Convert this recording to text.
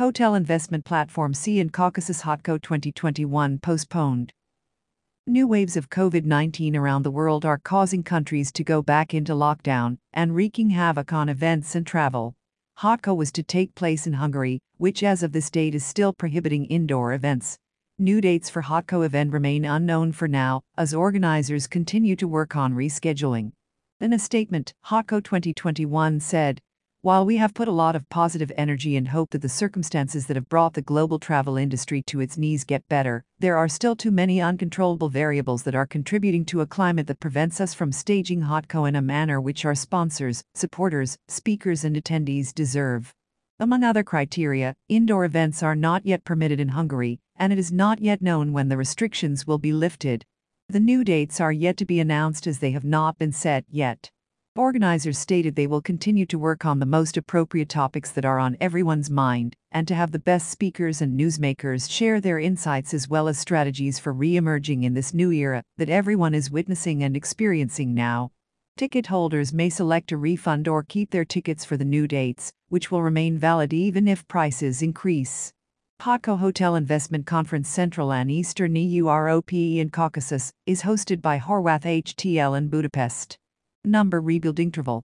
Hotel investment platform Sea and Caucasus Hotco 2021 postponed. New waves of COVID 19 around the world are causing countries to go back into lockdown and wreaking havoc on events and travel. Hotco was to take place in Hungary, which as of this date is still prohibiting indoor events. New dates for Hotco event remain unknown for now, as organizers continue to work on rescheduling. In a statement, Hotco 2021 said, while we have put a lot of positive energy and hope that the circumstances that have brought the global travel industry to its knees get better, there are still too many uncontrollable variables that are contributing to a climate that prevents us from staging Hotco in a manner which our sponsors, supporters, speakers, and attendees deserve. Among other criteria, indoor events are not yet permitted in Hungary, and it is not yet known when the restrictions will be lifted. The new dates are yet to be announced as they have not been set yet. Organizers stated they will continue to work on the most appropriate topics that are on everyone's mind, and to have the best speakers and newsmakers share their insights as well as strategies for re emerging in this new era that everyone is witnessing and experiencing now. Ticket holders may select a refund or keep their tickets for the new dates, which will remain valid even if prices increase. Hotco Hotel Investment Conference Central and Eastern Europe in Caucasus is hosted by Horwath HTL in Budapest. Number rebuild interval